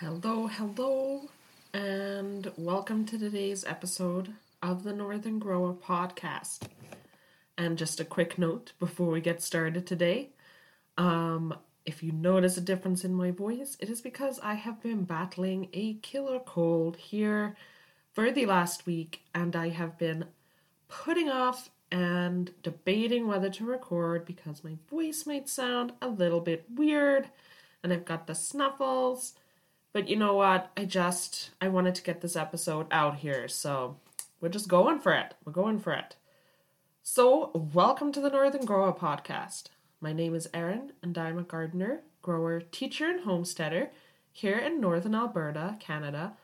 Hello, hello, and welcome to today's episode of the Northern Grower podcast. And just a quick note before we get started today. Um, if you notice a difference in my voice, it is because I have been battling a killer cold here for the last week, and I have been putting off and debating whether to record because my voice might sound a little bit weird, and I've got the snuffles but you know what? I just I wanted to get this episode out here, so we're just going for it. We're going for it. So, welcome to the Northern Grower podcast. My name is Erin, and I'm a gardener, grower, teacher, and homesteader here in Northern Alberta, Canada,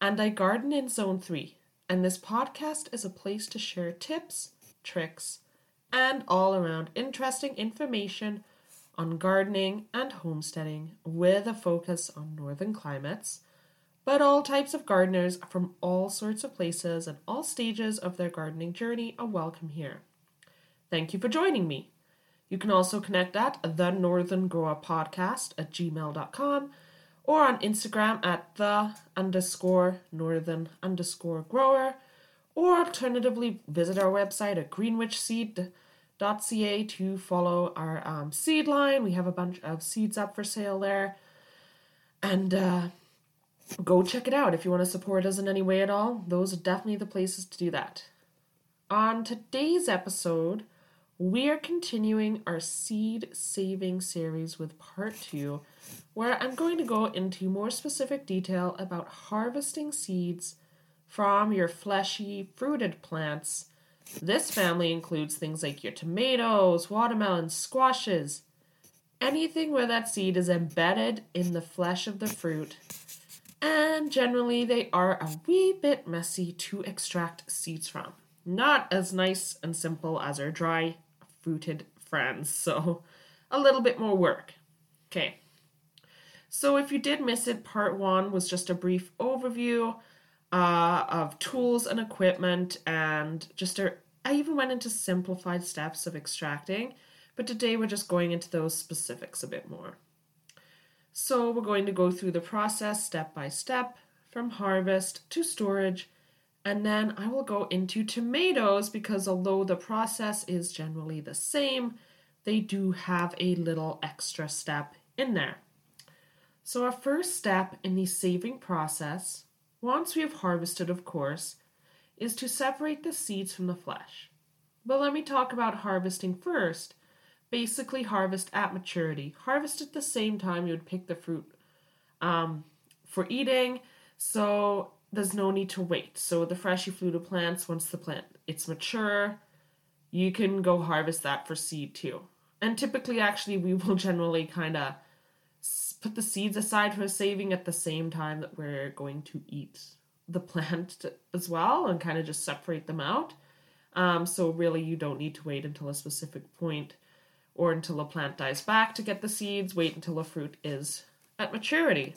and I garden in Zone 3. And this podcast is a place to share tips, tricks, and all around interesting information on gardening and homesteading with a focus on northern climates, but all types of gardeners from all sorts of places and all stages of their gardening journey are welcome here. Thank you for joining me. You can also connect at the Northern Grower Podcast at gmail.com or on Instagram at the underscore northern underscore grower, or alternatively visit our website at greenwich ca to follow our um, seed line. We have a bunch of seeds up for sale there. And uh, go check it out if you want to support us in any way at all. Those are definitely the places to do that. On today's episode, we are continuing our seed saving series with part two, where I'm going to go into more specific detail about harvesting seeds from your fleshy fruited plants this family includes things like your tomatoes, watermelons, squashes, anything where that seed is embedded in the flesh of the fruit. And generally, they are a wee bit messy to extract seeds from. Not as nice and simple as our dry fruited friends, so a little bit more work. Okay. So, if you did miss it, part one was just a brief overview uh, of tools and equipment, and just a, I even went into simplified steps of extracting, but today we're just going into those specifics a bit more. So we're going to go through the process step by step from harvest to storage, and then I will go into tomatoes because although the process is generally the same, they do have a little extra step in there. So, our first step in the saving process once we have harvested, of course, is to separate the seeds from the flesh. But let me talk about harvesting first. Basically, harvest at maturity. Harvest at the same time you would pick the fruit um, for eating, so there's no need to wait. So the fleshy fruited plants, once the plant it's mature, you can go harvest that for seed too. And typically, actually, we will generally kind of put the seeds aside for saving at the same time that we're going to eat the plant as well and kind of just separate them out. Um, so, really, you don't need to wait until a specific point or until a plant dies back to get the seeds. Wait until a fruit is at maturity.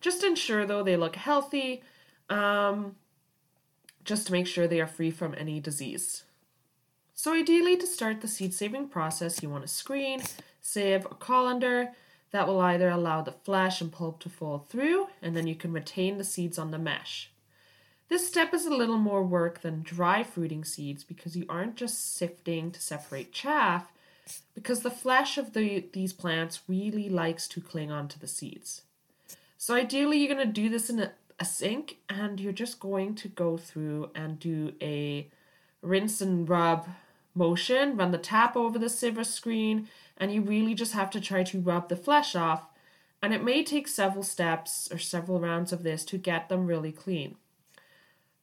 Just ensure, though, they look healthy, um, just to make sure they are free from any disease. So, ideally, to start the seed saving process, you want to screen, sieve, or colander that will either allow the flesh and pulp to fall through, and then you can retain the seeds on the mesh. This step is a little more work than dry fruiting seeds because you aren't just sifting to separate chaff, because the flesh of the, these plants really likes to cling onto the seeds. So, ideally, you're going to do this in a, a sink and you're just going to go through and do a rinse and rub motion, run the tap over the sieve screen, and you really just have to try to rub the flesh off. And it may take several steps or several rounds of this to get them really clean.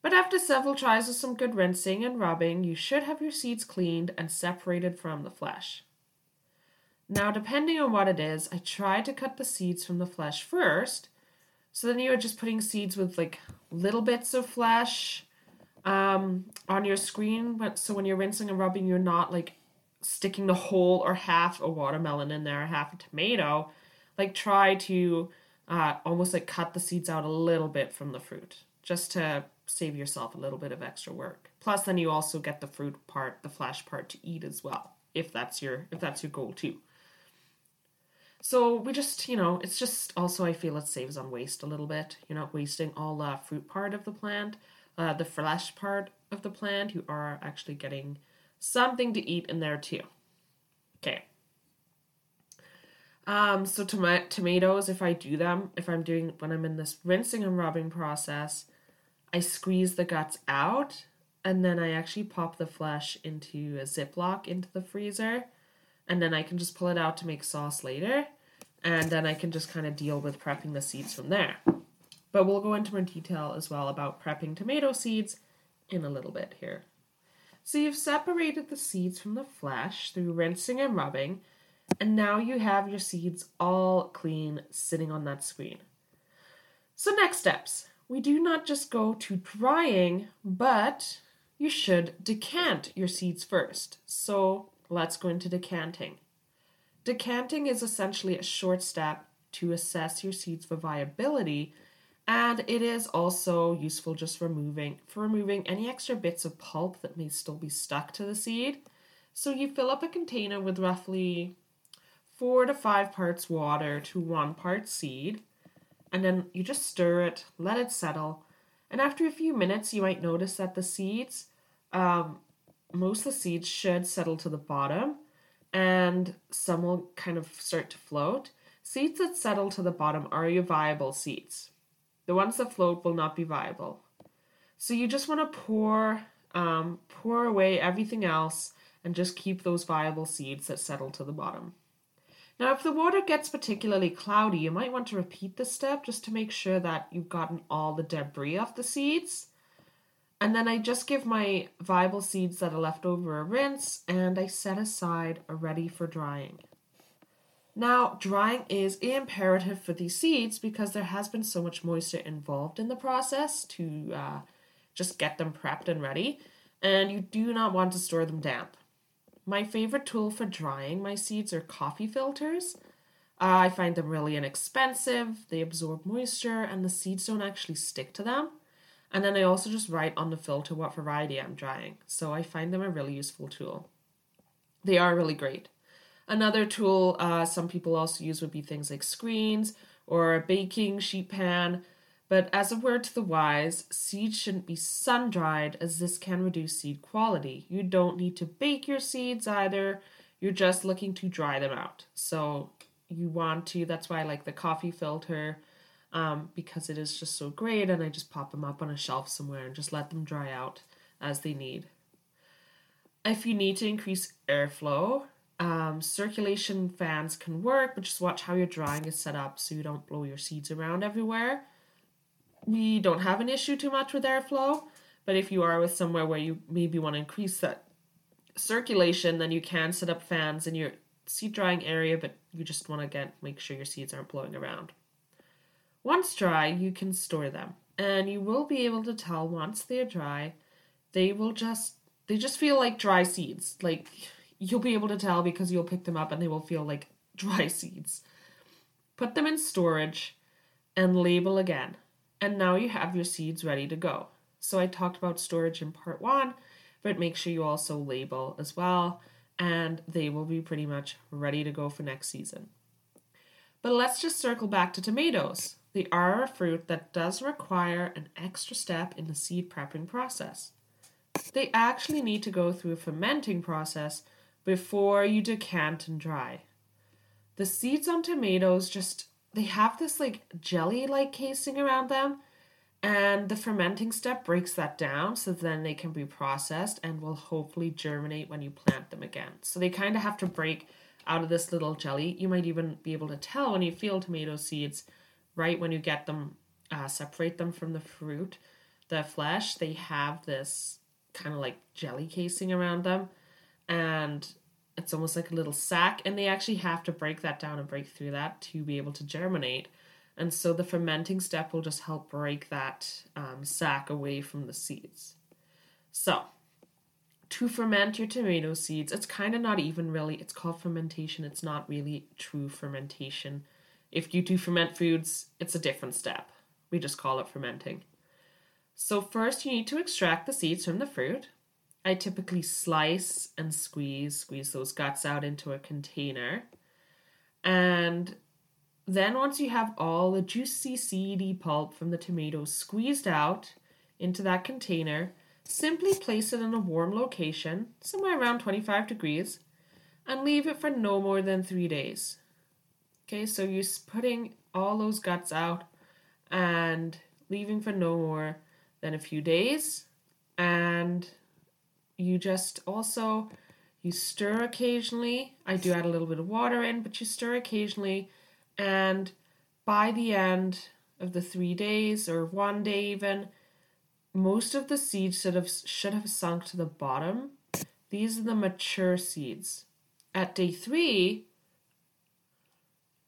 But after several tries of some good rinsing and rubbing, you should have your seeds cleaned and separated from the flesh. Now, depending on what it is, I try to cut the seeds from the flesh first. So then you're just putting seeds with like little bits of flesh um, on your screen. But so when you're rinsing and rubbing, you're not like sticking the whole or half a watermelon in there, half a tomato, like try to uh, almost like cut the seeds out a little bit from the fruit just to save yourself a little bit of extra work. Plus, then you also get the fruit part, the flesh part to eat as well, if that's your if that's your goal too. so we just, you know, it's just also I feel it saves on waste a little bit. You're not wasting all the fruit part of the plant, uh, the flesh part of the plant. You are actually getting something to eat in there too. Okay. Um, so tom- tomatoes, if I do them, if I'm doing when I'm in this rinsing and rubbing process, I squeeze the guts out and then I actually pop the flesh into a Ziploc into the freezer and then I can just pull it out to make sauce later and then I can just kind of deal with prepping the seeds from there. But we'll go into more detail as well about prepping tomato seeds in a little bit here. So you've separated the seeds from the flesh through rinsing and rubbing, and now you have your seeds all clean sitting on that screen. So, next steps we do not just go to drying, but you should decant your seeds first. So, let's go into decanting. Decanting is essentially a short step to assess your seeds for viability, and it is also useful just for removing for removing any extra bits of pulp that may still be stuck to the seed. So you fill up a container with roughly four to five parts water to one part seed, and then you just stir it, let it settle, and after a few minutes, you might notice that the seeds, um, most of the seeds should settle to the bottom, and some will kind of start to float. Seeds that settle to the bottom are your viable seeds. The ones that float will not be viable. So you just want to pour um, pour away everything else and just keep those viable seeds that settle to the bottom. Now, if the water gets particularly cloudy, you might want to repeat this step just to make sure that you've gotten all the debris off the seeds. And then I just give my viable seeds that are left over a rinse and I set aside ready for drying. Now, drying is imperative for these seeds because there has been so much moisture involved in the process to uh, just get them prepped and ready, and you do not want to store them damp. My favorite tool for drying my seeds are coffee filters. Uh, I find them really inexpensive, they absorb moisture, and the seeds don't actually stick to them. And then I also just write on the filter what variety I'm drying. So I find them a really useful tool. They are really great. Another tool uh, some people also use would be things like screens or a baking sheet pan. But as a word to the wise, seeds shouldn't be sun dried as this can reduce seed quality. You don't need to bake your seeds either, you're just looking to dry them out. So you want to, that's why I like the coffee filter um, because it is just so great, and I just pop them up on a shelf somewhere and just let them dry out as they need. If you need to increase airflow, um, circulation fans can work, but just watch how your drying is set up so you don't blow your seeds around everywhere. We don't have an issue too much with airflow, but if you are with somewhere where you maybe want to increase that circulation, then you can set up fans in your seed drying area, but you just want to again make sure your seeds aren't blowing around. Once dry, you can store them, and you will be able to tell once they're dry. They will just they just feel like dry seeds. Like you'll be able to tell because you'll pick them up and they will feel like dry seeds. Put them in storage and label again. And now you have your seeds ready to go. So I talked about storage in part 1, but make sure you also label as well and they will be pretty much ready to go for next season. But let's just circle back to tomatoes. They are a fruit that does require an extra step in the seed prepping process. They actually need to go through a fermenting process before you decant and dry. The seeds on tomatoes just they have this like jelly like casing around them and the fermenting step breaks that down so then they can be processed and will hopefully germinate when you plant them again. So they kind of have to break out of this little jelly. You might even be able to tell when you feel tomato seeds right when you get them, uh, separate them from the fruit, the flesh, they have this kind of like jelly casing around them. And it's almost like a little sac, and they actually have to break that down and break through that to be able to germinate. And so the fermenting step will just help break that um, away from the seeds. So, to ferment your tomato seeds, it's kind of not even really, it's called fermentation. It's not really true fermentation. If you do ferment foods, it's a different step. We just call it fermenting. So, first, you need to extract the seeds from the fruit. I typically slice and squeeze, squeeze those guts out into a container. And then once you have all the juicy seedy pulp from the tomatoes squeezed out into that container, simply place it in a warm location, somewhere around 25 degrees, and leave it for no more than three days. Okay, so you're putting all those guts out and leaving for no more than a few days. And you just also you stir occasionally. I do add a little bit of water in, but you stir occasionally and by the end of the 3 days or one day even most of the seeds should have should have sunk to the bottom. These are the mature seeds. At day 3,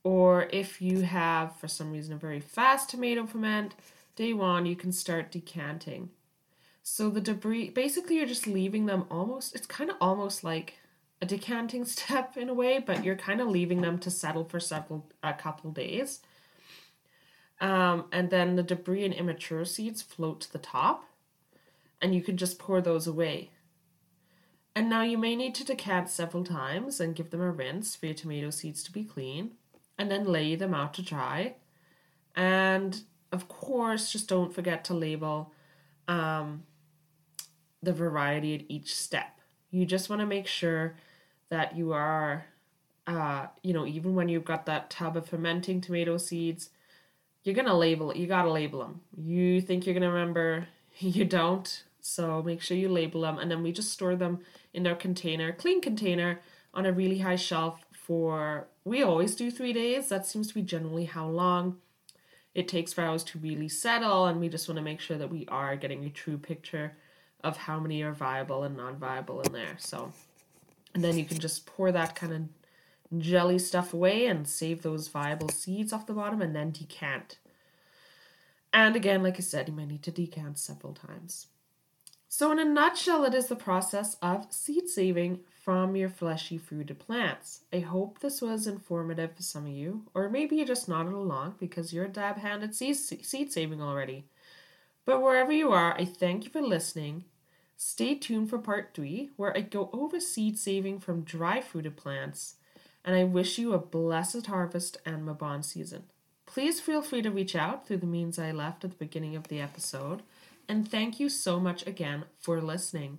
or if you have, for some reason, a very fast tomato ferment, day one, you can start decanting. So the debris, basically, you're just leaving them almost, it's kind of almost like a decanting step in a way, but you're kind of leaving them to settle for several, a couple days. Um, and then the debris and immature seeds float to the top, and you can just pour those away. And now you may need to decant several times and give them a rinse for your tomato seeds to be clean and then lay them out to dry. And of course, just don't forget to label um, the variety at each step. You just want to make sure that you are, uh, you know, even when you've got that tub of fermenting tomato seeds, you're going to label it. You got to label them. You think you're going to remember, you don't. So make sure you label them. And then we just store them in our container, clean container, on a really high shelf for we always do three days. That seems to be generally how long it takes for ours to really settle, and we just want to make sure that we are getting a true picture of how many are viable and non viable in there. So, and then you can just pour that kind of jelly stuff away and save those viable seeds off the bottom and then decant. And again, like I said, you might need to decant several times. So, in a nutshell, it is the process of seed saving from your fleshy fruited plants. I hope this was informative for some of you, or maybe you just nodded along because you're a dab hand at seed saving already. But wherever you are, I thank you for listening. Stay tuned for part three, where I go over seed saving from dry fruited plants, and I wish you a blessed harvest and Mabon season. Please feel free to reach out through the means I left at the beginning of the episode, and thank you so much again for listening.